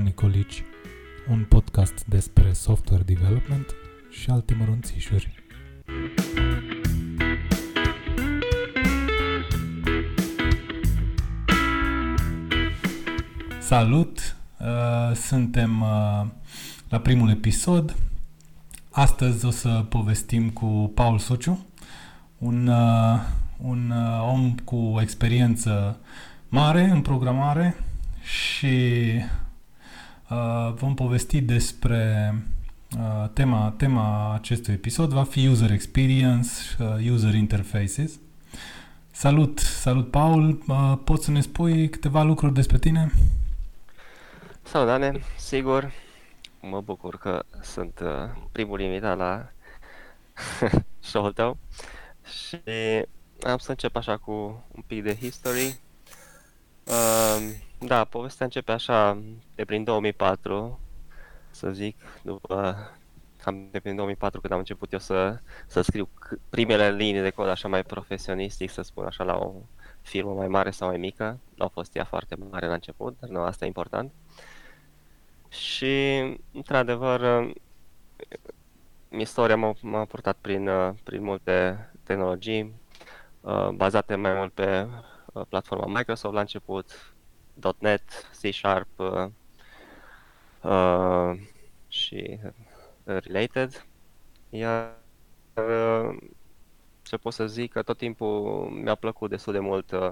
Dan Nicolici, un podcast despre software development și alte mărunțișuri. Salut! Uh, suntem uh, la primul episod. Astăzi o să povestim cu Paul Sociu, un, uh, un om cu experiență mare în programare și uh, vom povesti despre uh, tema, tema acestui episod va fi User Experience, uh, User Interfaces. Salut, salut Paul, uh, poți să ne spui câteva lucruri despre tine? Salut Dane, sigur, mă bucur că sunt uh, primul invitat la show-ul tău și am să încep așa cu un pic de history. Uh, da, povestea începe așa de prin 2004, să zic, după cam de prin 2004 când am început eu să, să scriu primele linii de cod așa mai profesionistic, să spun așa, la o firmă mai mare sau mai mică. Nu a fost ea foarte mare la început, dar nu, asta e important. Și, într-adevăr, istoria m-a, m-a purtat prin, prin multe tehnologii, uh, bazate mai mult pe uh, platforma Microsoft la început, .NET, C Sharp uh, uh, și related. Iar uh, ce pot să zic că tot timpul mi-a plăcut destul de mult uh,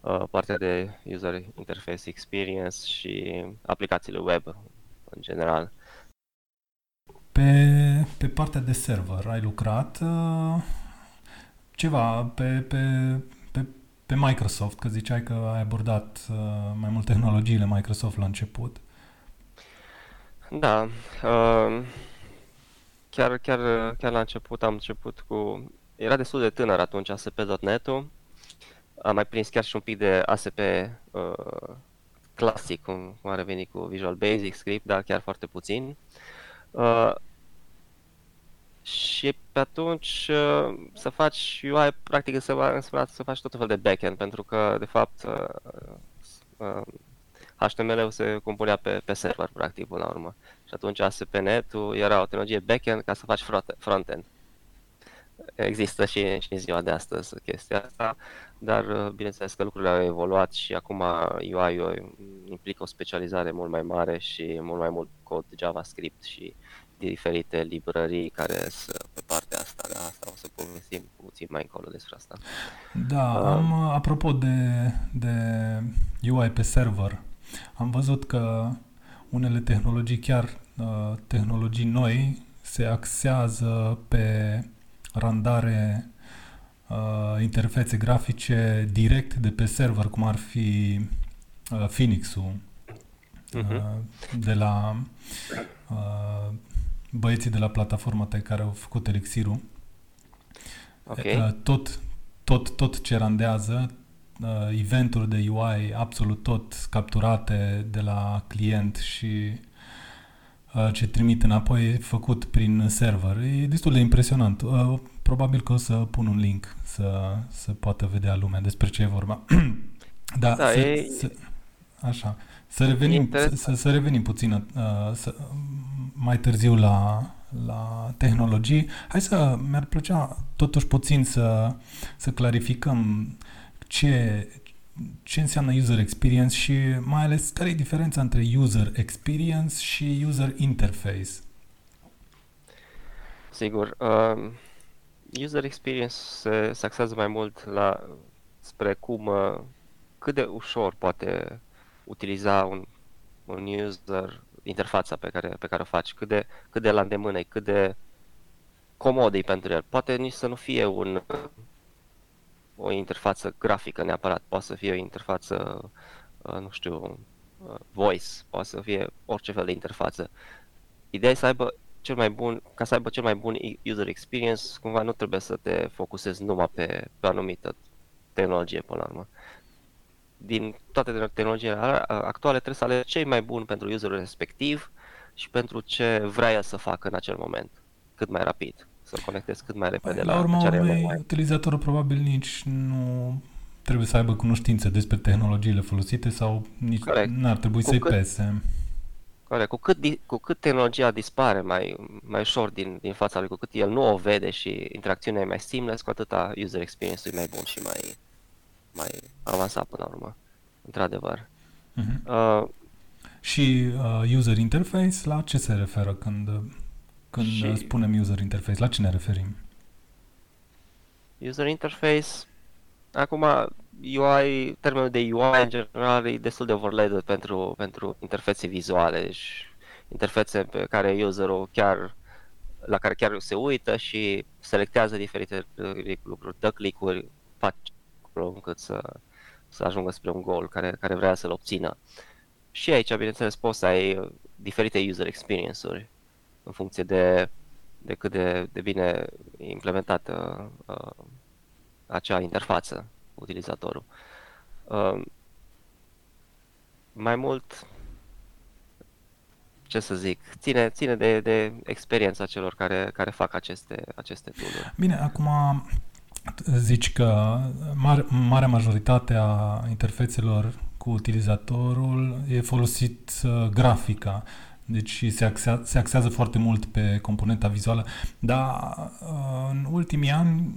uh, partea de user interface experience și aplicațiile web în general. Pe, pe partea de server ai lucrat uh, ceva pe, pe pe Microsoft, că ziceai că ai abordat uh, mai mult tehnologiile Microsoft la început. Da, uh, chiar, chiar, chiar la început am început cu... Era destul de tânăr atunci ASP.NET-ul. Am mai prins chiar și un pic de ASP uh, clasic, cum, cum a revenit cu Visual Basic, Script, dar chiar foarte puțin. Uh, și pe atunci uh, să faci UI, practic să, să faci tot fel de backend, pentru că, de fapt, HTML-ul uh, uh, se compunea pe, pe server, practic, până la urmă. Și atunci ASP.NET-ul era o tehnologie backend ca să faci frontend. Există și, și în ziua de astăzi chestia asta, dar bineînțeles că lucrurile au evoluat și acum UI-ul implică o specializare mult mai mare și mult mai mult cod JavaScript și diferite librării care sunt pe partea asta, de asta o să povestim puțin mai încolo despre asta. Da, uh, am, apropo de, de UI pe server, am văzut că unele tehnologii, chiar uh, tehnologii noi, se axează pe randare uh, interfețe grafice direct de pe server, cum ar fi uh, Phoenix-ul uh-huh. uh, de la uh, băieții de la plataforma pe care au făcut Elixirul. Okay. Uh, tot, tot, tot ce randează, uh, eventuri de UI, absolut tot capturate de la client și uh, ce trimit înapoi făcut prin server. E destul de impresionant. Probabil că o să pun un link să, să poată vedea lumea despre ce e vorba. da, da să, e... să, așa. Să revenim, să, să revenim puțin uh, să, mai târziu la, la tehnologii. Hai să, mi-ar plăcea totuși puțin să, să clarificăm ce, ce înseamnă user experience și mai ales care e diferența între user experience și user interface. Sigur. Uh, user experience se, se axează mai mult la spre cum uh, cât de ușor poate utiliza un, un user interfața pe care, pe care o faci, cât de, cât de la îndemână cât de comod pentru el. Poate nici să nu fie un, o interfață grafică neapărat, poate să fie o interfață, uh, nu știu, uh, voice, poate să fie orice fel de interfață. Ideea e să aibă cel mai bun, ca să aibă cel mai bun user experience, cumva nu trebuie să te focusezi numai pe, pe o anumită tehnologie până la urmă din toate tehnologiile actuale trebuie să alegi cei mai buni pentru userul respectiv și pentru ce vrea el să facă în acel moment, cât mai rapid, să conectezi cât mai repede la, la urmă, ce are utilizatorul probabil nici nu trebuie să aibă cunoștințe despre tehnologiile folosite sau nici n-ar trebui cu să-i cât, pese. Corect. Cu cât, cu cât tehnologia dispare mai, mai ușor din, din fața lui, cu cât el nu o vede și interacțiunea e mai seamless, cu atâta user experience-ul e mai bun și mai, mai avansat până la urmă. Într-adevăr. Uh-huh. Uh, și uh, user interface, la ce se referă când, când și... spunem user interface? La ce ne referim? User interface, acum UI, termenul de UI în general e destul de overlaid pentru, pentru interfețe vizuale, deci interfețe pe care userul chiar la care chiar se uită și selectează diferite lucruri, dă click-uri, face încât să, să ajungă spre un goal care, care vrea să-l obțină. Și aici, bineînțeles, poți să ai diferite user experience-uri în funcție de, de cât de, de bine implementată uh, acea interfață utilizatorul. Uh, mai mult, ce să zic, ține, ține de, de experiența celor care, care fac aceste, aceste tool Bine, acum zici că mare, marea majoritate a interfețelor cu utilizatorul e folosit uh, grafica. Deci se, axează, se axează foarte mult pe componenta vizuală, dar uh, în ultimii ani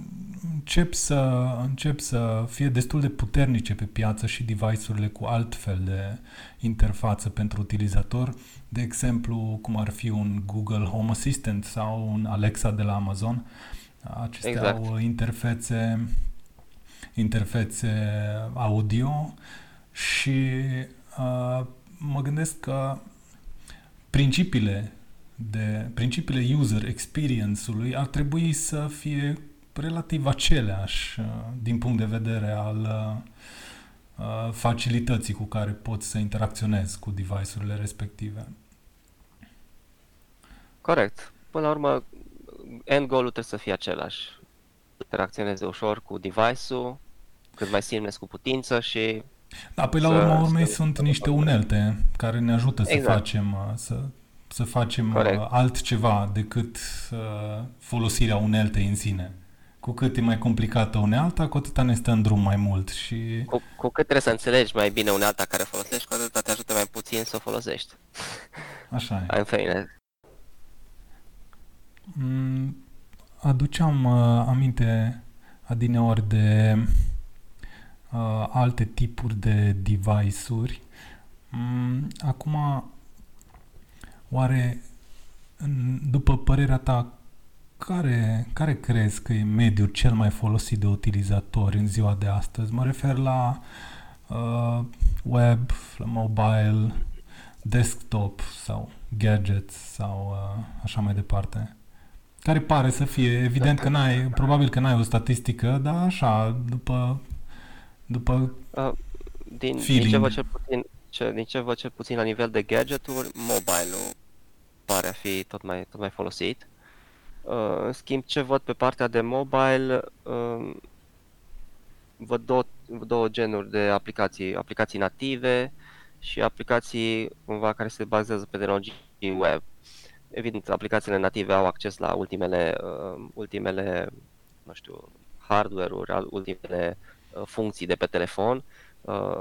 încep să, încep să fie destul de puternice pe piață și device-urile cu alt fel de interfață pentru utilizator, de exemplu cum ar fi un Google Home Assistant sau un Alexa de la Amazon. Acestea exact. au interfețe, interfețe audio și uh, mă gândesc că principiile de principiile user experience-ului ar trebui să fie relativ aceleași uh, din punct de vedere al uh, uh, facilității cu care poți să interacționezi cu device-urile respective. Corect. Până la urmă, end goal-ul trebuie să fie același. Interacționeze ușor cu device-ul, cât mai seamless cu putință și da, păi la urma urmei sunt niște unelte care ne ajută exact. să facem, să, să facem Corect. altceva decât uh, folosirea uneltei în sine. Cu cât e mai complicată unealta, cu atâta ne stă în drum mai mult și... Cu, cu cât trebuie să înțelegi mai bine unealta care folosești, cu atâta te ajută mai puțin să o folosești. Așa e. În fine. Mm, aduceam uh, aminte adineori de uh, alte tipuri de device-uri. Mm, acum, oare, după părerea ta, care, care crezi că e mediul cel mai folosit de utilizatori în ziua de astăzi? Mă refer la uh, web, la mobile, desktop sau gadgets sau uh, așa mai departe. Care pare să fie, evident că n-ai, probabil că n-ai o statistică, dar așa, după după uh, din, din ce văd cel puțin, ce, din ce văd cel puțin la nivel de gadgeturi, mobile-ul pare a fi tot mai, tot mai folosit. Uh, în schimb, ce văd pe partea de mobile, uh, văd două, două genuri de aplicații, aplicații native și aplicații cumva care se bazează pe tehnologii web. Evident, aplicațiile native au acces la ultimele, uh, ultimele nu știu, hardware-uri, ultimele Uh, funcții de pe telefon. Uh,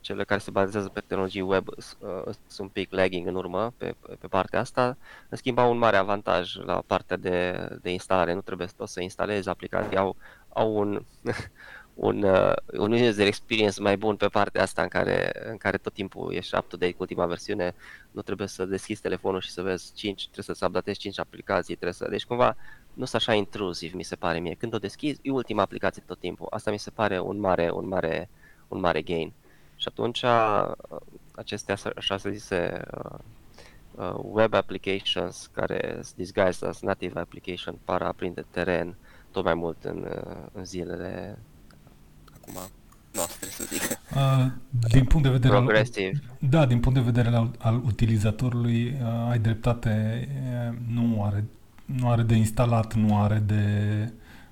cele care se bazează pe tehnologii web uh, sunt un pic lagging în urmă pe, pe partea asta. În schimb, au un mare avantaj la partea de, de instalare. Nu trebuie tot să instalezi aplicații, au, au un, un, un user experience mai bun pe partea asta în care, în care tot timpul ești up-to-date cu ultima versiune. Nu trebuie să deschizi telefonul și să vezi 5, trebuie să updatezi 5 aplicații. Trebuie să, deci cumva nu sunt așa intruziv, mi se pare mie. Când o deschizi, e ultima aplicație tot timpul. Asta mi se pare un mare, un mare, un mare gain. Și atunci acestea, așa se zise, uh, uh, web applications care se disguised as native application par a prinde teren tot mai mult în, uh, în zilele acum noastre, să zic. Uh, din punct de vedere Progressive. Al, da, din punct de vedere al, al utilizatorului, uh, ai dreptate, uh, nu are nu are de instalat, nu are de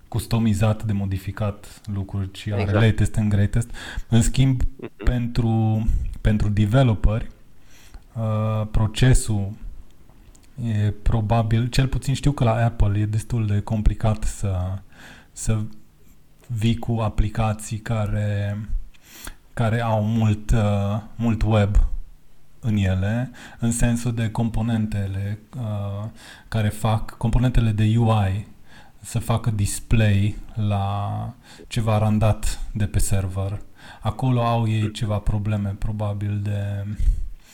customizat, de modificat lucruri, ci are exact. latest and greatest. În schimb, mm-hmm. pentru, pentru developeri, uh, procesul e probabil, cel puțin știu că la Apple e destul de complicat să, să vii cu aplicații care, care au mult, uh, mult web în ele, în sensul de componentele uh, care fac, componentele de UI să facă display la ceva randat de pe server. Acolo au ei ceva probleme, probabil, de...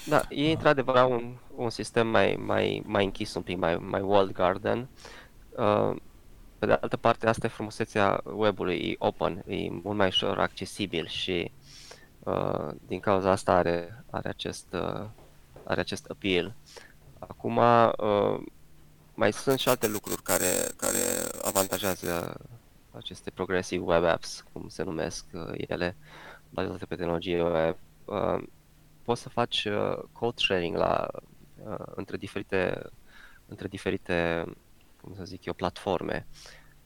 Da, ei într-adevăr au un, un sistem mai, mai, mai închis un pic, mai, mai walled garden. Uh, pe de altă parte, asta e frumusețea webului, e open, e mult mai ușor accesibil și uh, din cauza asta are, are, acest, uh, are acest appeal. Acum, uh, mai sunt și alte lucruri care, care avantajează aceste progressive web apps, cum se numesc uh, ele, bazate pe tehnologie web. Uh, poți să faci uh, code sharing la, uh, între diferite între diferite cum să zic eu, platforme.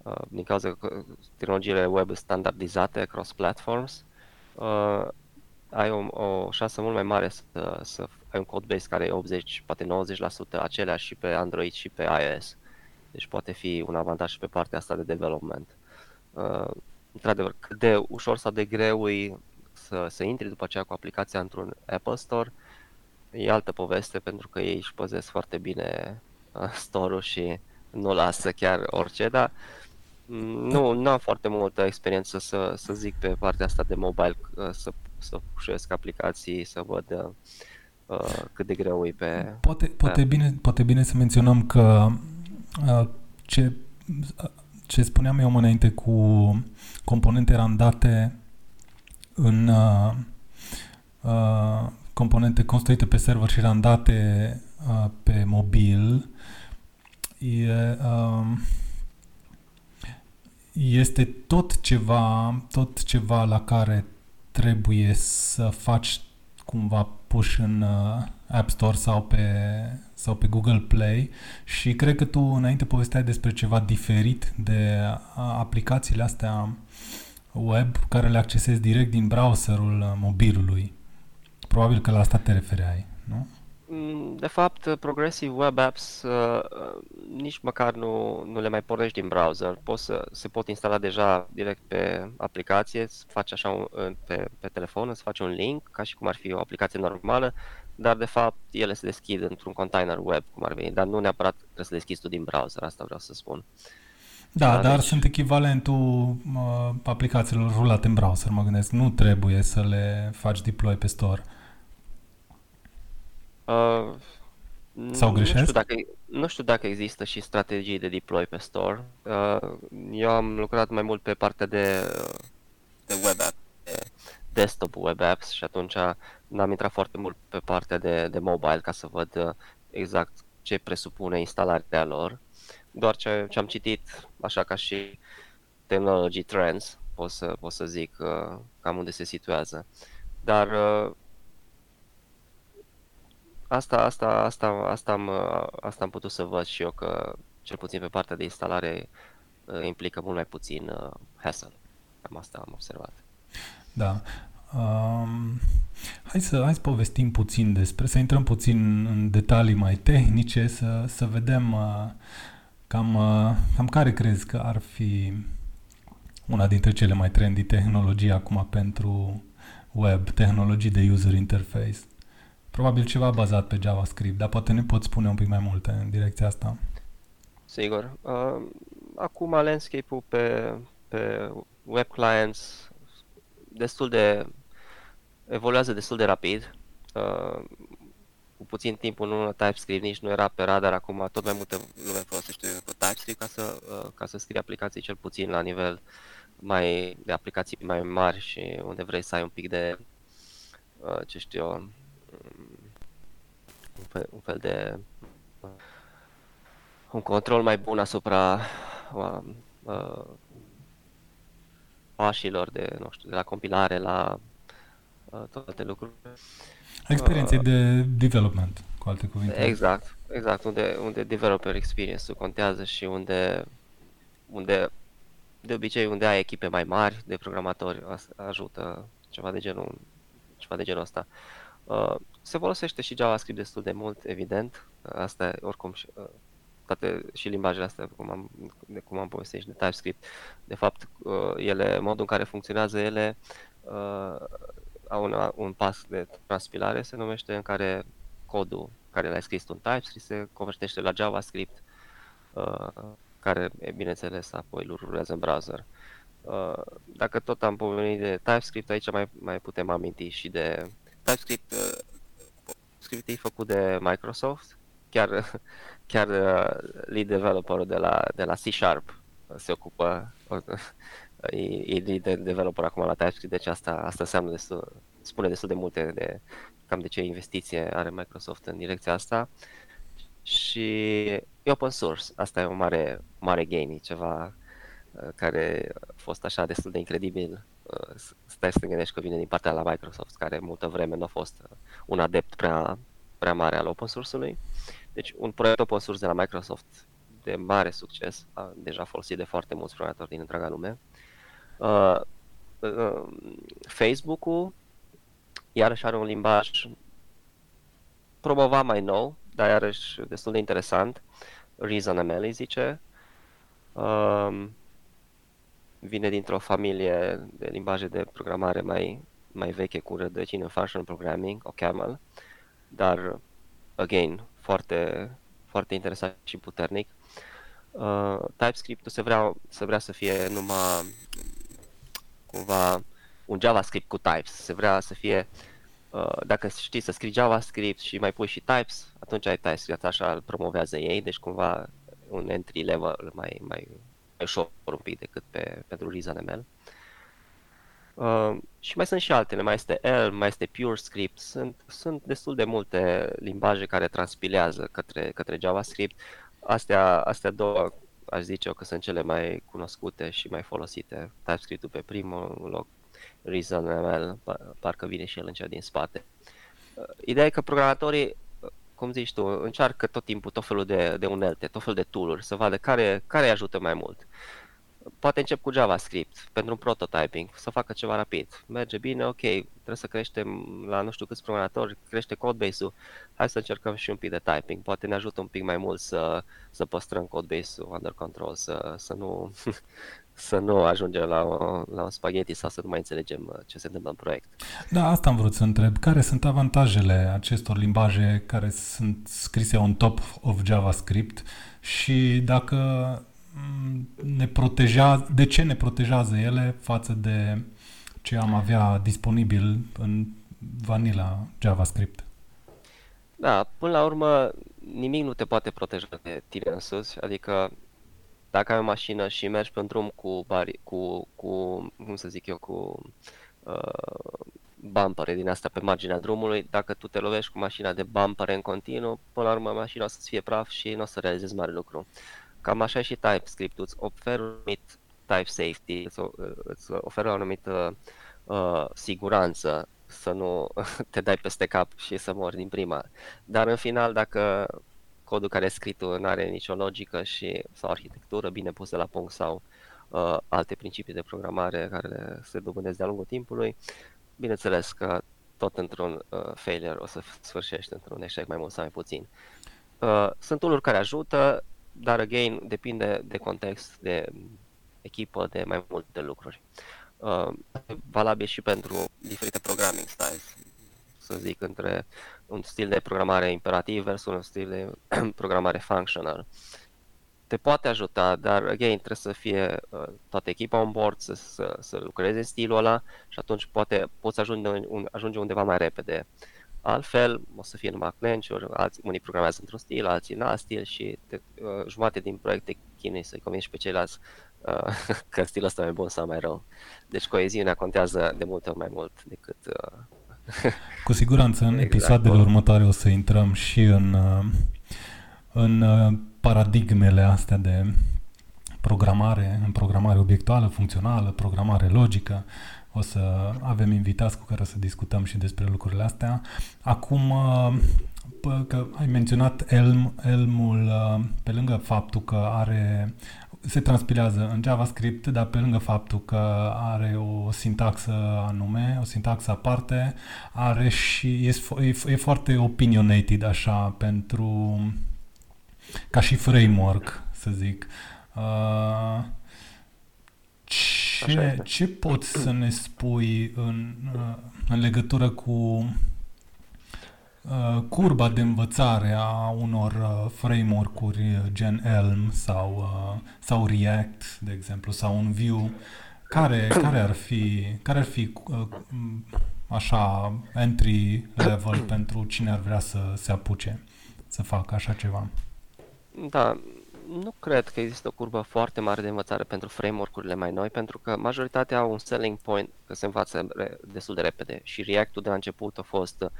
Uh, din cauza că tehnologiile web sunt standardizate across platforms, uh, ai o, o șansă mult mai mare să, să ai un code base care e 80, poate 90% aceleași și pe Android și pe iOS. Deci poate fi un avantaj și pe partea asta de development. Uh, într-adevăr, cât de ușor sau de greu e să, să intri după aceea cu aplicația într-un Apple Store, e altă poveste pentru că ei își păzesc foarte bine uh, store-ul și nu lasă chiar orice, dar mm, nu, nu am foarte multă experiență să, să zic pe partea asta de mobile, uh, să, să pușesc aplicații, să văd uh, uh, cât de greu e pe... Poate, poate, bine, poate bine să menționăm că uh, ce, ce spuneam eu mai înainte cu componente randate în uh, uh, componente construite pe server și randate uh, pe mobil e, uh, este tot ceva, tot ceva la care trebuie să faci cumva push în uh, App Store sau pe, sau pe Google Play și cred că tu înainte povesteai despre ceva diferit de uh, aplicațiile astea web care le accesezi direct din browserul uh, mobilului. Probabil că la asta te refereai, nu? Mm, de fapt, Progressive Web Apps uh, nici măcar nu, nu le mai pornești din browser. Poți să, se pot instala deja direct pe aplicație, să faci așa un, pe, pe telefon, îți faci un link, ca și cum ar fi o aplicație normală, dar de fapt ele se deschid într-un container web, cum ar veni, dar nu neapărat trebuie să deschizi tu din browser, asta vreau să spun. Da, dar deci... sunt echivalentul uh, aplicațiilor rulate în browser, mă gândesc. Nu trebuie să le faci deploy pe store. Uh, Sau greșesc? Nu știu, dacă, nu știu dacă există și strategii de deploy pe store. Uh, eu am lucrat mai mult pe partea de, de web app, de desktop web apps și atunci n-am intrat foarte mult pe partea de, de mobile ca să văd uh, exact ce presupune instalarea lor. Doar ce, ce am citit, așa ca și technology trends, pot să, pot să zic uh, cam unde se situează. Dar uh, Asta, asta, asta, asta, am, asta am putut să văd și eu că, cel puțin pe partea de instalare, uh, implică mult mai puțin uh, hassle. Cam asta am observat. Da. Um, hai, să, hai să povestim puțin despre, să intrăm puțin în detalii mai tehnice, să, să vedem uh, cam, uh, cam care crezi că ar fi una dintre cele mai trendy tehnologii acum pentru web, tehnologii de user interface. Probabil ceva bazat pe JavaScript, dar poate ne poți spune un pic mai multe în direcția asta. Sigur. Uh, acum landscape-ul pe, pe web clients destul de evoluează destul de rapid. Uh, cu puțin timp în urmă TypeScript nici nu era pe radar, acum tot mai multe lume folosește cu TypeScript ca să, uh, ca să scrie aplicații cel puțin la nivel mai de aplicații mai mari și unde vrei să ai un pic de, uh, ce știu eu, un fel, un fel de un control mai bun asupra uh, uh, pașilor de, nu știu, de la compilare la uh, toate lucrurile. Experiențe uh, de development, cu alte cuvinte. Exact, exact, unde, unde developer experience-ul contează și unde, unde de obicei unde ai echipe mai mari de programatori ajută ceva de genul, ceva de genul ăsta. Uh, Uh, se folosește și JavaScript destul de mult, evident. Asta e oricum și, uh, toate și limbajele astea, cum am, de cum am povestit și de TypeScript. De fapt, uh, ele, modul în care funcționează ele, au un, un pas de transpilare, se numește în care codul care l-ai scris tu în TypeScript se convertește la JavaScript, uh, care, bineînțeles, apoi îl rulează în browser. Uh, dacă tot am pomenit de TypeScript, aici mai, mai putem aminti și de TypeScript. Uh, script e făcut de Microsoft, chiar, chiar uh, lead developerul de la, de la C Sharp se ocupă, e, e lead developer acum la TypeScript, deci asta, asta înseamnă destul, spune destul de multe de cam de ce investiție are Microsoft în direcția asta. Și e open source, asta e o mare, mare gain, e ceva uh, care a fost așa destul de incredibil. Uh, stai să te gândești că vine din partea la Microsoft, care multă vreme nu a fost uh, un adept prea, prea mare al open source-ului. Deci un proiect open source de la Microsoft de mare succes, deja folosit de foarte mulți programatori din întreaga lume. Uh, uh, Facebook-ul iarăși are un limbaj promovat mai nou, dar iarăși destul de interesant. ReasonML îi zice. Um, vine dintr-o familie de limbaje de programare mai, mai veche cu rădăcini în functional programming, o camel, dar, again, foarte, foarte interesant și puternic. Uh, TypeScript-ul se vrea, se vrea să fie numai cumva un JavaScript cu types. Se vrea să fie, uh, dacă știi să scrii JavaScript și mai pui și types, atunci ai TypeScript, așa îl promovează ei, deci cumva un entry level mai, mai, mai ușor un pic decât pe, pentru ReasonML. Uh, și mai sunt și altele, mai este Elm, mai este PureScript, sunt, sunt destul de multe limbaje care transpilează către, către JavaScript. Astea, astea două aș zice eu că sunt cele mai cunoscute și mai folosite. TypeScript-ul pe primul loc, ReasonML, parcă vine și el în cea din spate. Uh, ideea e că programatorii, uh, cum zici tu, încearcă tot timpul tot felul de, de unelte, tot felul de tool-uri, să vadă care, care îi ajută mai mult. Poate încep cu JavaScript pentru un prototyping, să facă ceva rapid. Merge bine, ok, trebuie să creștem la nu știu câți programatori, crește codebase-ul, hai să încercăm și un pic de typing. Poate ne ajută un pic mai mult să, să păstrăm codebase-ul under control, să, să nu să nu ajungem la, o, la un spaghetti sau să nu mai înțelegem uh, ce se întâmplă în proiect. Da, asta am vrut să întreb. Care sunt avantajele acestor limbaje care sunt scrise on top of JavaScript și dacă mm, ne protejează, de ce ne protejează ele față de ce am avea disponibil în vanilla JavaScript? Da, până la urmă nimic nu te poate proteja de tine însuți, adică dacă ai o mașină și mergi pe un drum cu, bari, cu, cu cum să zic eu, cu uh, bumpere din asta pe marginea drumului, dacă tu te lovești cu mașina de bumpere în continuu, până la urmă mașina o să-ți fie praf și nu o să realizezi mare lucru. Cam așa și TypeScript, îți oferă un anumit type safety, îți, îți oferă o anumită uh, siguranță să nu te dai peste cap și să mori din prima. Dar în final, dacă codul care e scris nu are nicio logică și sau arhitectură bine pusă la punct sau uh, alte principii de programare care se dobândesc de-a lungul timpului, bineînțeles că tot într-un uh, failure o să sfârșești într-un eșec mai mult sau mai puțin. Uh, sunt tool care ajută, dar again depinde de context, de echipă, de mai multe lucruri. Uh, valabil și pentru diferite programming styles să zic, între un stil de programare imperativ versus un stil de programare functional. Te poate ajuta, dar, again, trebuie să fie uh, toată echipa on board, să, să, să lucreze în stilul ăla și atunci poate poți ajunge, un, ajunge undeva mai repede. Altfel, o să fie numai clench alții, unii programează într-un stil, alții în alt stil și te, uh, jumate din proiect te chinui să-i convingi pe ceilalți uh, că stilul ăsta e mai bun sau mai rău. Deci coeziunea contează de multe ori mai mult decât uh, cu siguranță în exact. episoadele următoare o să intrăm și în, uh, în uh, paradigmele astea de programare, în programare obiectuală, funcțională, programare logică. O să avem invitați cu care să discutăm și despre lucrurile astea. Acum, uh, că ai menționat Elm, Elmul, pe lângă faptul că are se transpilează în JavaScript, dar pe lângă faptul că are o sintaxă anume, o sintaxă aparte, are și e, e, e foarte opinionated așa pentru ca și framework, să zic. Uh, Ce, ce poți să ne spui în, uh, în legătură cu uh, curba de învățare a unor uh, framework-uri gen Elm sau, sau React, de exemplu, sau un Vue? Care, care ar fi, care ar fi așa entry level pentru cine ar vrea să se apuce să facă așa ceva? Da, nu cred că există o curbă foarte mare de învățare pentru framework-urile mai noi, pentru că majoritatea au un selling point că se învață destul de repede și React-ul de la început a fost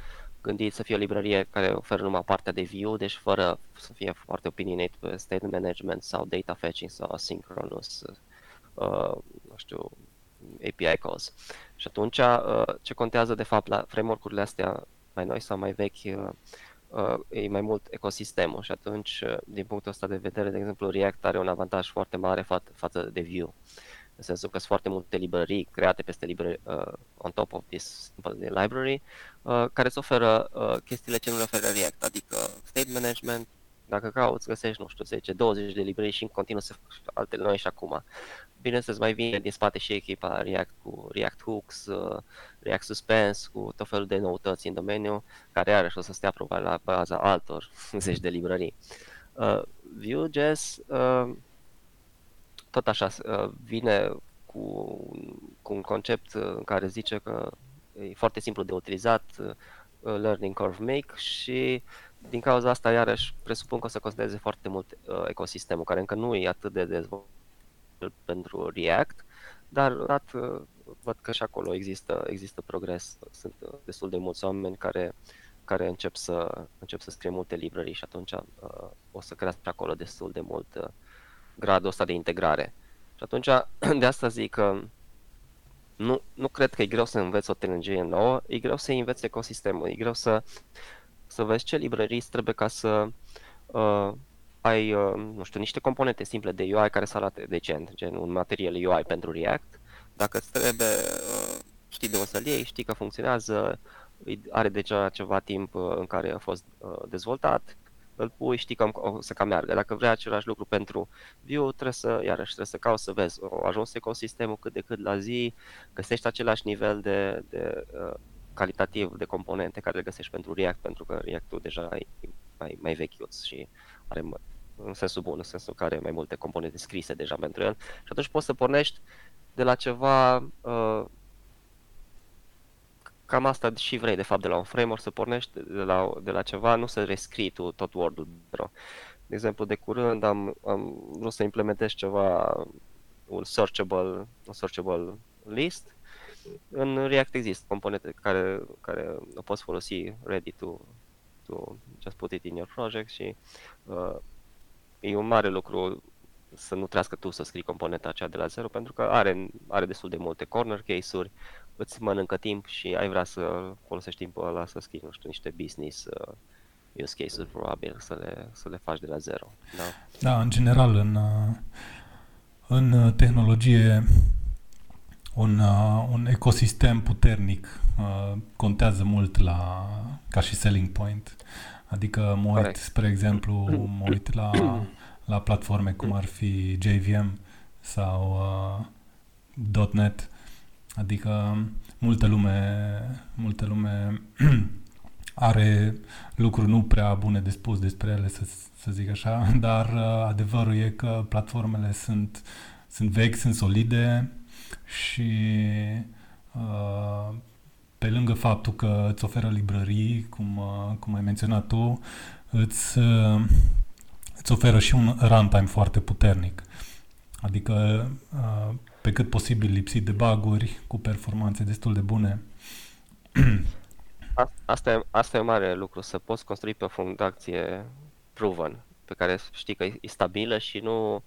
gândit să fie o librărie care oferă numai partea de view, deci fără să fie foarte opinionate pe state management sau data fetching sau asynchronous, uh, nu știu, API calls. Și atunci, uh, ce contează de fapt la framework-urile astea mai noi sau mai vechi, uh, uh, e mai mult ecosistemul și atunci, uh, din punctul ăsta de vedere, de exemplu, React are un avantaj foarte mare fa- față de Vue. În sensul că sunt foarte multe librării create peste librării uh, on top of this simple library uh, care îți oferă uh, chestiile ce nu le oferă React, adică state management, dacă cauți, găsești, nu știu, 10, 20 de librării și în continuu să faci altele noi și acum bineînțeles, mai vine din spate și echipa React cu React Hooks, uh, React Suspense, cu tot felul de noutăți în domeniu, care iarăși o să stea probabil la baza altor zeci de librării. Uh, Vue.js uh, tot așa uh, vine cu, cu un concept în care zice că e foarte simplu de utilizat, uh, Learning Curve Make și din cauza asta iarăși presupun că o să considereze foarte mult uh, ecosistemul care încă nu e atât de dezvoltat pentru React, dar dat, văd că și acolo există, există progres. Sunt destul de mulți oameni care, care încep, să, încep să scrie multe librării și atunci uh, o să crească acolo destul de mult uh, gradul ăsta de integrare. Și atunci, de asta zic că nu, nu cred că e greu să înveți o tehnologie nouă, e greu să înveți ecosistemul, e greu să, să vezi ce librării trebuie ca să uh, ai, uh, nu știu, niște componente simple de UI care să arate decent, gen un material UI pentru React. Dacă îți trebuie, uh, știi de unde să-l iei, știi că funcționează, are deja ceva timp uh, în care a fost dezvoltat, îl pui, știi că o să cam meargă. Dacă vrei același lucru pentru Vue, trebuie să, iarăși, trebuie să cauți să vezi, o ajuns ecosistemul cât de cât la zi, găsești același nivel de, de uh, calitativ de componente care le găsești pentru React, pentru că React-ul deja e mai, mai vechiuț și are în sensul bun, în sensul care are mai multe componente scrise deja pentru el și atunci poți să pornești de la ceva uh, cam asta și vrei de fapt de la un framework să pornești de la, de la ceva, nu să rescrii tu tot Word-ul. De exemplu, de curând am, am vrut să implementez ceva, un searchable, un searchable list. În React există componente care, care o poți folosi ready to, to just put it in your project și uh, e un mare lucru să nu trească tu să scrii componenta aceea de la zero, pentru că are, are destul de multe corner case-uri, îți mănâncă timp și ai vrea să folosești timpul ăla să scrii, nu știu, niște business uh, use cases probabil, să le, să le faci de la zero. Da, da în general, în, uh, în tehnologie, un, uh, un ecosistem puternic uh, contează mult la, ca și selling point. Adică mă uit, Correct. spre exemplu, mă uit la, la platforme cum ar fi JVM sau uh, .NET, adică multă lume, multă lume are lucruri nu prea bune de spus despre ele, să, să zic așa, dar uh, adevărul e că platformele sunt, sunt vechi, sunt solide și uh, pe lângă faptul că îți oferă librării, cum, uh, cum ai menționat tu, îți, uh, îți oferă și un runtime foarte puternic. Adică uh, pe cât posibil lipsit de baguri, cu performanțe destul de bune. Asta e, asta e un mare lucru, să poți construi pe o fundație proven, pe care știi că e stabilă și nu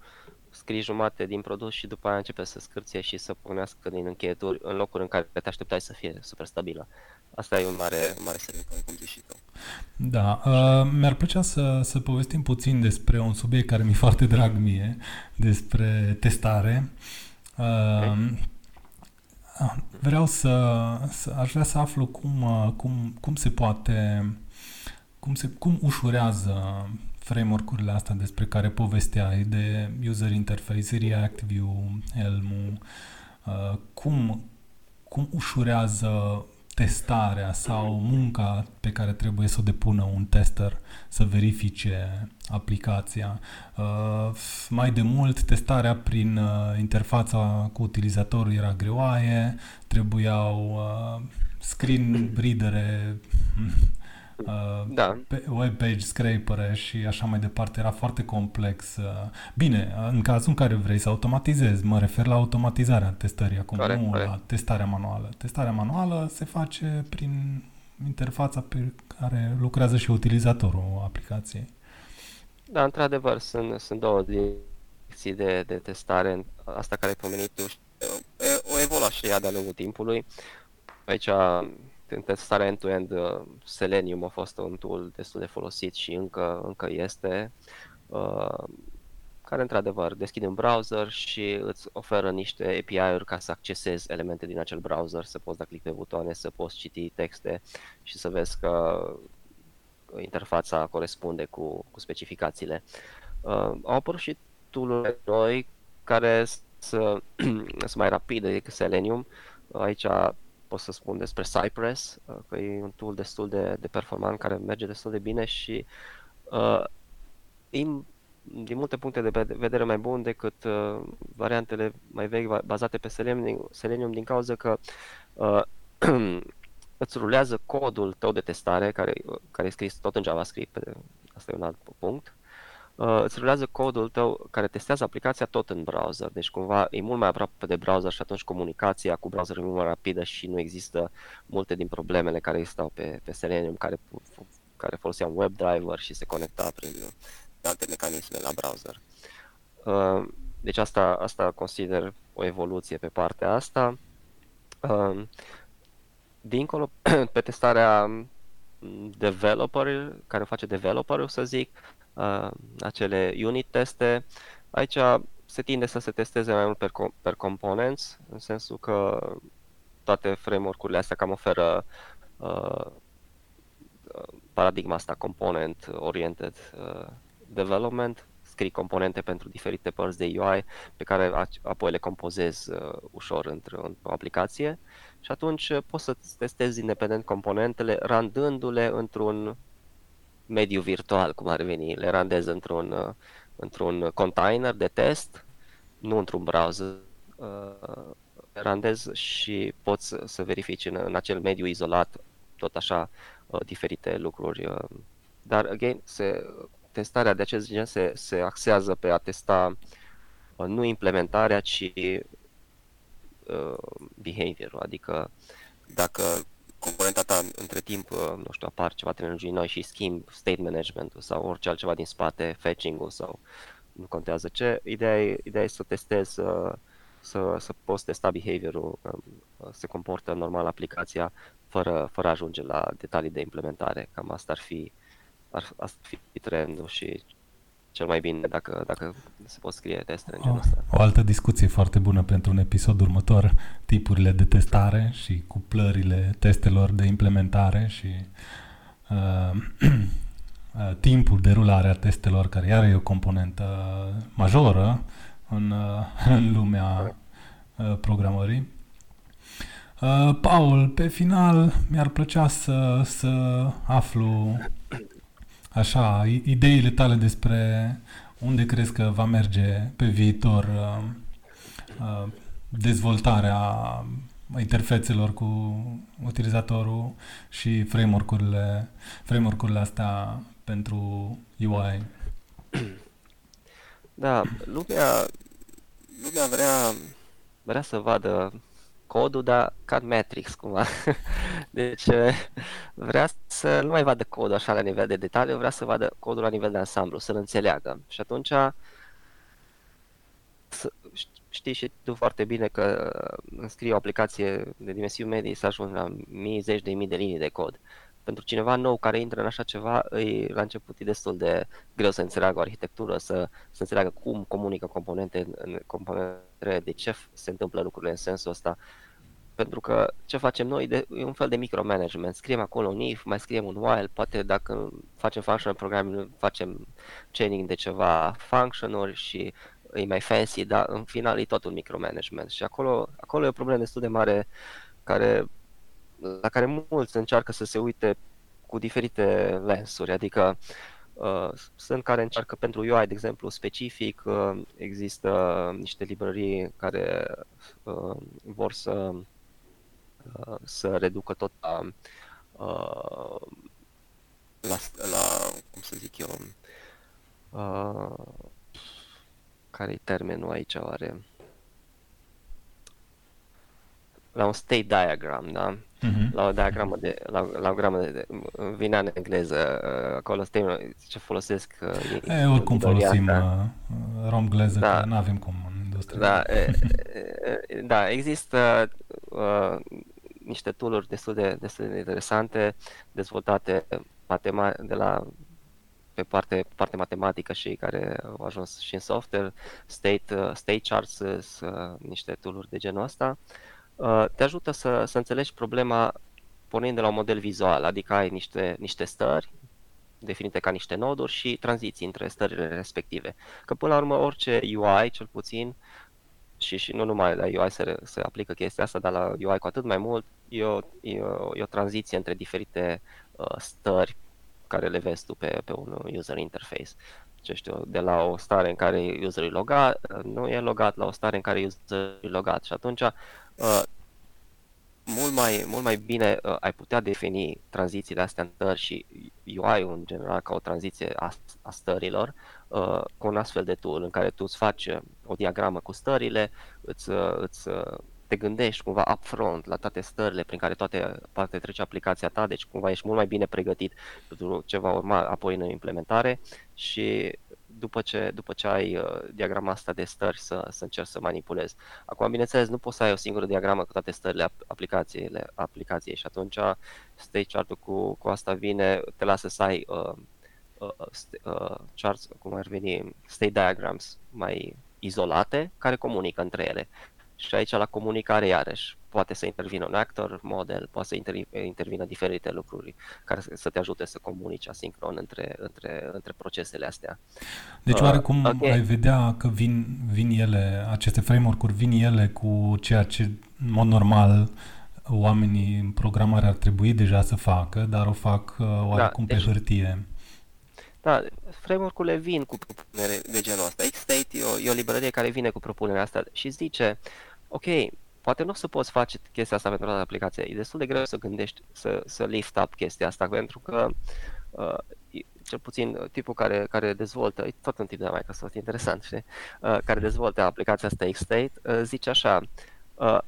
scrii jumate din produs și după aia începe să scârție și să pornească din încheieturi în locuri în care te așteptai să fie super stabilă. Asta e un mare, mare semn, cum zici și tu. Da, uh, mi-ar plăcea să, să povestim puțin despre un subiect care mi-e foarte drag mie, despre testare. Uh, okay. Vreau să, să, aș vrea să aflu cum, uh, cum, cum se poate, cum, se, cum ușurează framework-urile astea despre care povesteai, de user interface, React, Vue, Elm, uh, cum, cum ușurează testarea sau munca pe care trebuie să o depună un tester să verifice aplicația. Uh, mai de mult, testarea prin uh, interfața cu utilizatorul era greoaie, trebuiau uh, screen readere Uh, da. web page scraper și așa mai departe, era foarte complex. Uh, bine, în cazul în care vrei să automatizezi, mă refer la automatizarea testării acum, corect, nu corect. la testarea manuală. Testarea manuală se face prin interfața pe care lucrează și utilizatorul aplicației. Da, într-adevăr, sunt, sunt două direcții de, de testare, asta care ai pomenit tu, o evolua și ea de-a lungul timpului. Aici în testarea end-to-end, uh, Selenium a fost un tool destul de folosit și încă, încă este, uh, care într-adevăr deschide un browser și îți oferă niște API-uri ca să accesezi elemente din acel browser, să poți da click pe butoane, să poți citi texte și să vezi că interfața corespunde cu, cu specificațiile. Uh, au apărut și tool noi care sunt mai rapide decât Selenium. Aici pot să spun despre Cypress, uh, că e un tool destul de, de performant care merge destul de bine și uh, e din multe puncte de vedere mai bun decât uh, variantele mai vechi bazate pe Selenium, Selenium din cauza că uh, îți rulează codul tău de testare care, care e scris tot în JavaScript, asta e un alt punct, uh, îți rulează codul tău care testează aplicația tot în browser. Deci cumva e mult mai aproape de browser și atunci comunicația cu browser e mult mai rapidă și nu există multe din problemele care existau pe, pe Selenium care, care folosea un WebDriver și se conecta prin alte mecanisme la browser. Uh, deci asta, asta consider o evoluție pe partea asta. Uh, dincolo, pe testarea developer, care face developerul, să zic, uh, acele unit teste. Aici se tinde să se testeze mai mult per, per components, în sensul că toate framework-urile astea cam oferă uh, paradigma asta component oriented uh, development, scrii componente pentru diferite părți de UI pe care apoi le compozezi uh, ușor într-o aplicație și atunci poți să testezi independent componentele randându-le într-un mediu virtual, cum ar veni. Le randez într-un, uh, într-un container de test, nu într-un browser. Uh, le randez și poți să, să verifici în, în acel mediu izolat tot așa uh, diferite lucruri. Dar, again, se, testarea de acest gen se, se axează pe a testa nu implementarea, ci uh, behavior adică dacă componenta ta între timp, uh, nu știu, apar ceva tehnologii noi și schimb state management-ul sau orice altceva din spate, fetching-ul sau nu contează ce. Ideea e, ideea e să testezi, să, să, să poți testa behavior-ul, um, se comportă normal aplicația fără, fără a ajunge la detalii de implementare. Cam asta ar fi, ar, ar fi trendul și cel mai bine dacă, dacă se pot scrie teste în genul ăsta. O altă discuție foarte bună pentru un episod următor, tipurile de testare și cuplările testelor de implementare și uh, uh, timpul de rulare a testelor, care iar e o componentă majoră în, uh, în lumea uh, programării. Uh, Paul, pe final mi-ar plăcea să, să aflu așa, ideile tale despre unde crezi că va merge pe viitor uh, uh, dezvoltarea interfețelor cu utilizatorul și framework-urile, framework-urile astea pentru UI. Da, lumea, lumea vrea, vrea să vadă codul, dar ca Matrix cumva. Deci vrea să nu mai vadă codul așa la nivel de detaliu, vrea să vadă codul la nivel de ansamblu, să-l înțeleagă. Și atunci știi și tu foarte bine că înscrii o aplicație de dimensiuni medii să ajungi la mii, zeci de mii de linii de cod. Pentru cineva nou care intră în așa ceva, îi, la început e destul de greu să înțeleagă o arhitectură, să, să înțeleagă cum comunică componente în componente, de ce se întâmplă lucrurile în sensul ăsta. Pentru că ce facem noi de, e un fel de micromanagement. Scriem acolo un if, mai scriem un while, poate dacă facem functional programming, facem chaining de ceva function-uri și e mai fancy, dar în final e tot un micromanagement și acolo, acolo e o problemă destul de mare care, la care mulți încearcă să se uite cu diferite lensuri, adică uh, sunt care încearcă pentru UI, de exemplu, specific, uh, există niște librării care uh, vor să, uh, să reducă tot la, uh, la, la, cum să zic eu, uh, care e termenul aici oare? La un state diagram, da? Uh-huh. La o diagramă de, la, la o gramă de, de vine în engleză, uh, acolo state, ce folosesc. Uh, e, oricum folosim uh, romgleză, da. că nu avem cum în industrie. Da, e, e, da există uh, niște tool destul de, destul de interesante, dezvoltate matema- de la pe parte, parte matematică și care au ajuns și în software, state, uh, state charts, uh, niște tool de genul ăsta, uh, te ajută să, să înțelegi problema pornind de la un model vizual, adică ai niște, niște stări definite ca niște noduri și tranziții între stările respective. Că până la urmă orice UI, cel puțin, și, și nu numai la UI se, se aplică chestia asta, dar la UI cu atât mai mult, e o, e o, e o tranziție între diferite uh, stări care le vezi tu pe, pe un user interface. Ce știu, de la o stare în care userul e logat, nu e logat, la o stare în care userul e logat. Și atunci, uh, mult mai, mult mai bine uh, ai putea defini tranzițiile astea în stări și UI-ul în general ca o tranziție a, a stărilor uh, cu un astfel de tool în care tu îți faci uh, o diagramă cu stările, îți, uh, îți uh, te gândești cumva upfront la toate stările prin care toate poate trece aplicația ta, deci cumva ești mult mai bine pregătit pentru ce va urma apoi în implementare și după ce, după ce ai uh, diagrama asta de stări să, să încerci să manipulezi. Acum, bineînțeles, nu poți să ai o singură diagramă cu toate stările aplicației, aplicației și atunci state chart-ul cu, cu asta vine, te lasă să ai uh, uh, uh, charts, cum ar veni, state diagrams mai izolate care comunică între ele. Și aici la comunicare iarăși poate să intervină un actor, model, poate să intervină diferite lucruri care să te ajute să comunici asincron între, între, între procesele astea. Deci oarecum uh, okay. ai vedea că vin, vin ele, aceste framework-uri vin ele cu ceea ce în mod normal oamenii în programare ar trebui deja să facă, dar o fac uh, oarecum da, deci, pe hârtie. Da, framework-urile vin cu propunere de genul ăsta. Xstate e o, e o librărie care vine cu propunerea asta și zice, ok, poate nu o să poți face chestia asta pentru toată aplicația. E destul de greu să gândești, să, să lift up chestia asta, pentru că uh, cel puțin tipul care, care dezvoltă, e tot un tip de Microsoft, interesant, știi? Uh, care dezvoltă aplicația asta Xstate, uh, zice așa, uh,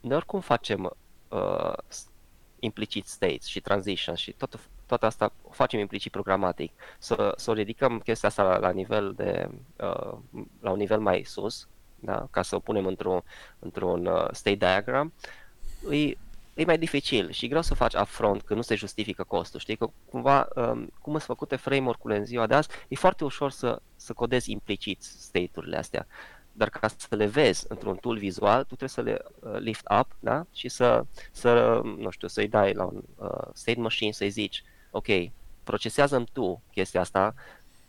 noi oricum facem uh, implicit states și transitions și tot, toată asta o facem implicit programatic. Să, să o ridicăm chestia asta la, la nivel de, uh, la un nivel mai sus, da? ca să o punem într-un, într-un uh, state diagram, e, e mai dificil și greu să faci upfront când nu se justifică costul. Știi că cumva, um, cum sunt făcute framework-urile în ziua de azi, e foarte ușor să, să codezi implicit state-urile astea dar ca să le vezi într-un tool vizual, tu trebuie să le uh, lift up da? și să, să, nu știu, să-i dai la un uh, state machine, să-i zici, ok, procesează-mi tu chestia asta,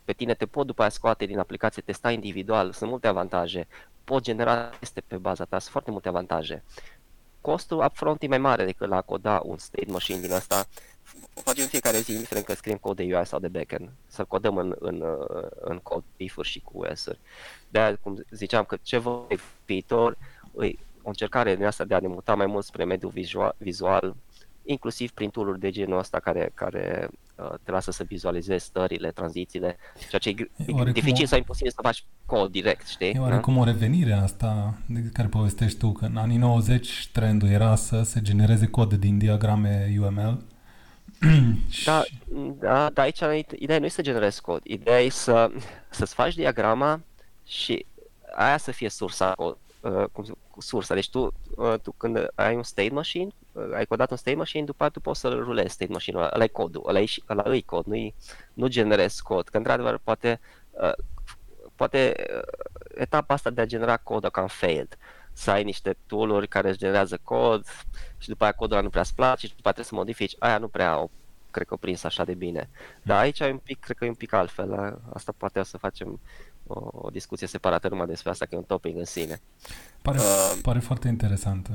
pe tine te pot după aia scoate din aplicație, testa individual, sunt multe avantaje, pot genera este pe baza ta, sunt foarte multe avantaje. Costul upfront e mai mare decât la a coda un state machine din asta o facem fiecare zi, indiferent că scriem cod de UI sau de backend, să codăm în, în, în cod if și cu US-uri. de cum ziceam, că ce voi viitor, e o încercare din asta de a ne muta mai mult spre mediul vizual, vizual inclusiv prin tool de genul ăsta care, care uh, te lasă să vizualizezi stările, tranzițiile, ceea ce e, e dificil o... sau imposibil să faci cod direct, știi? E oarecum da? o revenire asta de care povestești tu, că în anii 90 trendul era să se genereze cod din diagrame UML da, da, da, aici ideea nu e să generezi cod, ideea e să, să-ți faci diagrama și aia să fie sursa, uh, cum, sursa. Deci tu, uh, tu când ai un state machine, uh, ai codat un state machine, după aceea tu poți să-l rulezi state machine-ul ăla, ăla e codul, ăla e, ăla e cod, nu nu generezi cod, că într-adevăr poate, uh, poate uh, etapa asta de a genera cod a cam failed să ai niște tool care își generează cod și după aia codul ăla nu prea îți place și după aceea trebuie să modifici, aia nu prea o, cred că o prins așa de bine. Dar aici e un pic, cred că e un pic altfel, asta poate o să facem o, o discuție separată numai despre asta, că e un topic în sine. Pare, uh, pare foarte interesant.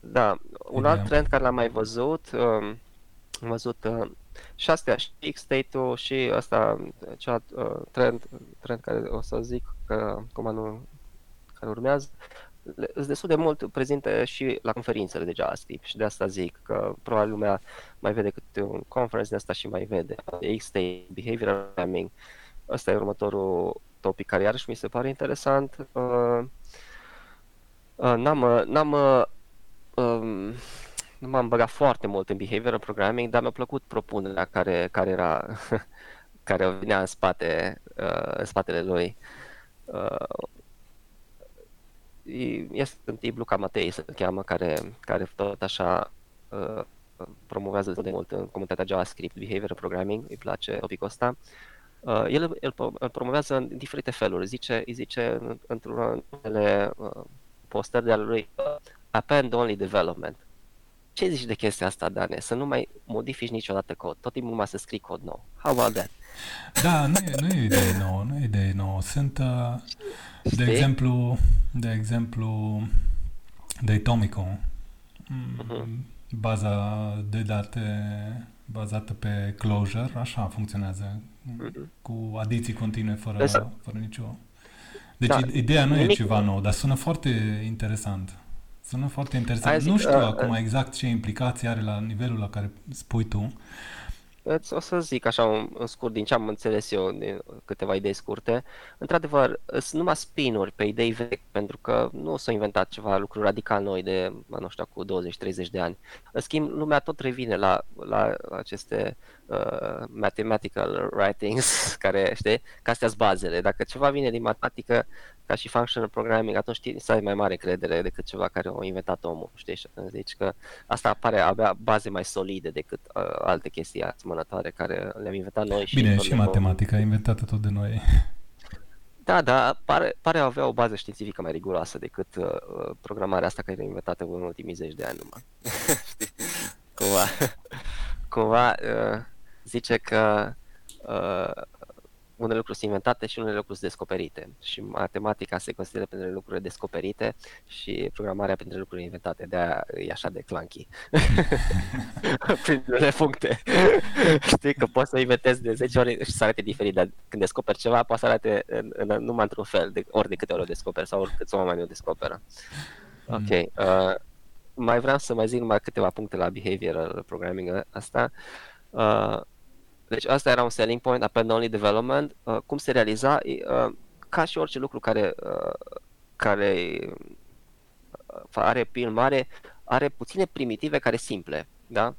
Da, un alt trend care l-am mai văzut, uh, am văzut uh, și astea, și X-State-ul și asta, cea, uh, trend, trend care o să zic că cum anul care urmează, sunt destul de mult prezente și la conferințele de JavaScript și de asta zic că probabil lumea mai vede câte un conference de asta și mai vede. X-State, Behavioral Programming, ăsta e următorul topic care iarăși mi se pare interesant. Uh, uh, n-am, uh, n-am uh, um, nu m-am băgat foarte mult în behavioral programming, dar mi-a plăcut propunerea care, care era care vinea în spate, uh, în spatele lui. Uh, este un tip Luca Matei, se cheamă, care, care tot așa uh, promovează de mult în comunitatea JavaScript, behavioral programming, îi place topicul ăsta. Uh, el îl, îl promovează în diferite feluri. Zice, îi zice într-unele uh, postări de ale lui uh, append only development. Ce zici de chestia asta, Dane? Să nu mai modifici niciodată cod, tot timpul numai să scrii cod nou. How about that? Da, nu e, nu e idee nouă, nu e idee nouă. Sunt, uh, de exemplu, de exemplu, Datomico, uh-huh. baza de date bazată pe closure, așa funcționează, uh-huh. cu adiții continue fără, fără nicio... Deci da, ideea nu nimic... e ceva nou, dar sună foarte interesant. Sună foarte interesant. Zic, nu știu uh, acum uh, exact ce implicații are la nivelul la care spui tu. O să zic așa un, un scurt din ce am înțeles eu, din câteva idei scurte. Într-adevăr, sunt numai spin-uri pe idei vechi, pentru că nu s-au inventat ceva lucruri radical noi de, nu știu, cu 20-30 de ani. În schimb, lumea tot revine la, la aceste uh, mathematical writings, care, știi, că astea sunt bazele. Dacă ceva vine din matematică, ca și functional programming, atunci știi să ai mai mare credere decât ceva care a inventat omul, știi? Și atunci zici că asta apare avea baze mai solide decât uh, alte chestii asemănătoare care le-am inventat noi. Și Bine, și matematica a inventată tot de noi. Da, da, pare, pare avea o bază științifică mai riguroasă decât uh, programarea asta care e inventată în ultimii zeci de ani numai. cumva, cumva uh, zice că uh, unele lucruri sunt inventate și unele lucruri sunt descoperite. Și matematica se consideră pentru lucruri descoperite și programarea pentru lucruri inventate. De-aia e așa de clunky. Prin unele puncte. Știi că poți să inventezi de 10 ori și să arate diferit, dar când descoperi ceva, poate să arate în, în, numai într-un fel, de, ori de câte ori o descoperi sau ori câți oameni o descoperă. Mm. Ok. Uh, mai vreau să mai zic numai câteva puncte la behavioral programming asta. Uh, deci asta era un selling point, append only development. Uh, cum se realiza? Uh, ca și orice lucru care, uh, care uh, are pil mare, are puține primitive care simple. Da?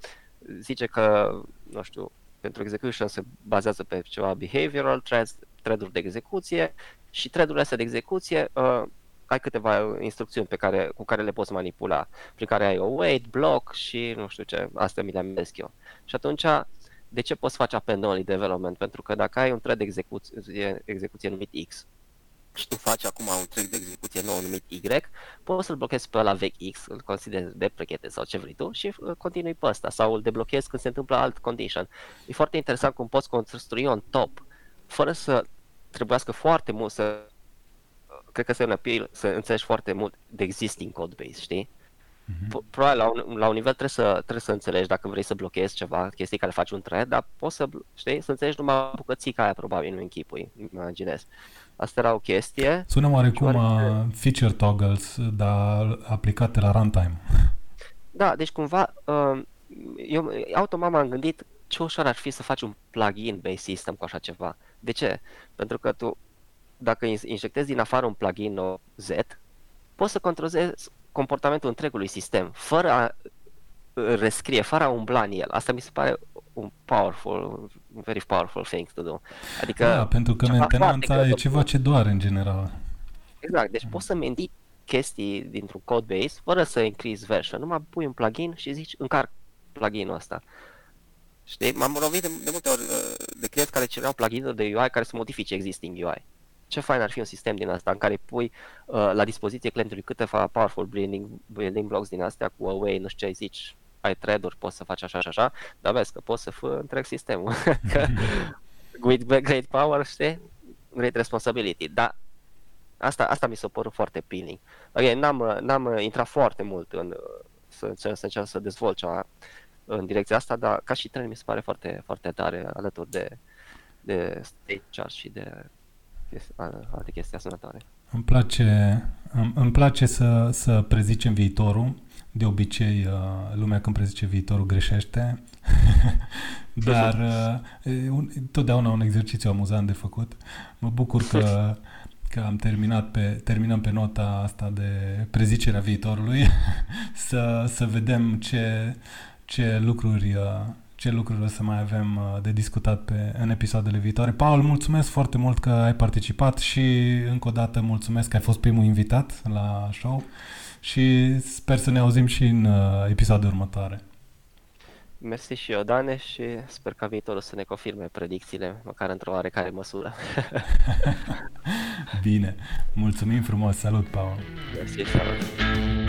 Zice că, nu știu, pentru execution se bazează pe ceva behavioral threads, thread-uri de execuție și thread-urile astea de execuție uh, ai câteva instrucțiuni pe care, cu care le poți manipula, prin care ai o wait, block și nu știu ce, astea mi le amintesc eu. Și atunci de ce poți face append only development? Pentru că dacă ai un thread de execuție, execuție numit X și tu faci acum un thread de execuție nou numit Y, poți să-l blochezi pe ăla vechi X, îl consideri deprecated sau ce vrei tu și uh, continui pe ăsta sau îl deblochezi când se întâmplă alt condition. E foarte interesant cum poți construi on top fără să trebuiască foarte mult să cred că se un appeal să înțelegi foarte mult de existing code base, știi? Mm-hmm. Probabil la un, la un nivel trebuie să, trebuie să înțelegi dacă vrei să blochezi ceva, chestii care faci un thread, dar poți să, știi, să înțelegi numai bucățica aia, probabil, nu închipui, imaginez. Asta era o chestie. Sună oarecum oarecum... Uh, feature toggles, dar aplicate la runtime. Da, deci cumva, uh, eu automat m-am gândit ce ușor ar fi să faci un plugin based system cu așa ceva. De ce? Pentru că tu, dacă injectezi din afară un plugin Z, poți să controlezi comportamentul întregului sistem, fără a uh, rescrie, fără a umbla în el. Asta mi se pare un powerful, un very powerful thing to do. Adică da, pentru că mentenanța e ceva ce doare în general. Exact, deci mm. poți să menții chestii dintr-un code base fără să increase version. Numai pui un plugin și zici încarc pluginul ăsta. Știi? M-am lovit de, de multe ori uh, de clienți care cereau plugin de UI care să modifice existing UI ce fain ar fi un sistem din asta în care pui uh, la dispoziție clientului câteva powerful building, building blocks din astea cu away, nu știu ce ai zici, ai thread-uri, poți să faci așa și așa, dar vezi că poți să fă întreg sistemul. with great power, știi? great responsibility, dar asta, asta mi s-a părut foarte appealing. Okay, n-am, n-am intrat foarte mult în să încerc să, încerc să dezvolt ceva în direcția asta, dar ca și tren mi se pare foarte, foarte tare alături de, de state charge și de alte chestii asemănătoare. Îmi place, îmi place să, să prezicem viitorul. De obicei, uh, lumea când prezice viitorul greșește, dar uh, totdeauna un exercițiu amuzant de făcut. Mă bucur că, că am terminat pe, terminăm pe nota asta de prezicerea viitorului, să, să vedem ce, ce lucruri uh, ce lucruri o să mai avem uh, de discutat pe, în episoadele viitoare. Paul, mulțumesc foarte mult că ai participat și încă o dată mulțumesc că ai fost primul invitat la show și sper să ne auzim și în uh, episoade următoare. Mersi și eu, Dane, și sper ca viitorul să ne confirme predicțiile, măcar într-o oarecare măsură. Bine, mulțumim frumos, salut, Paul! Mersi, salut!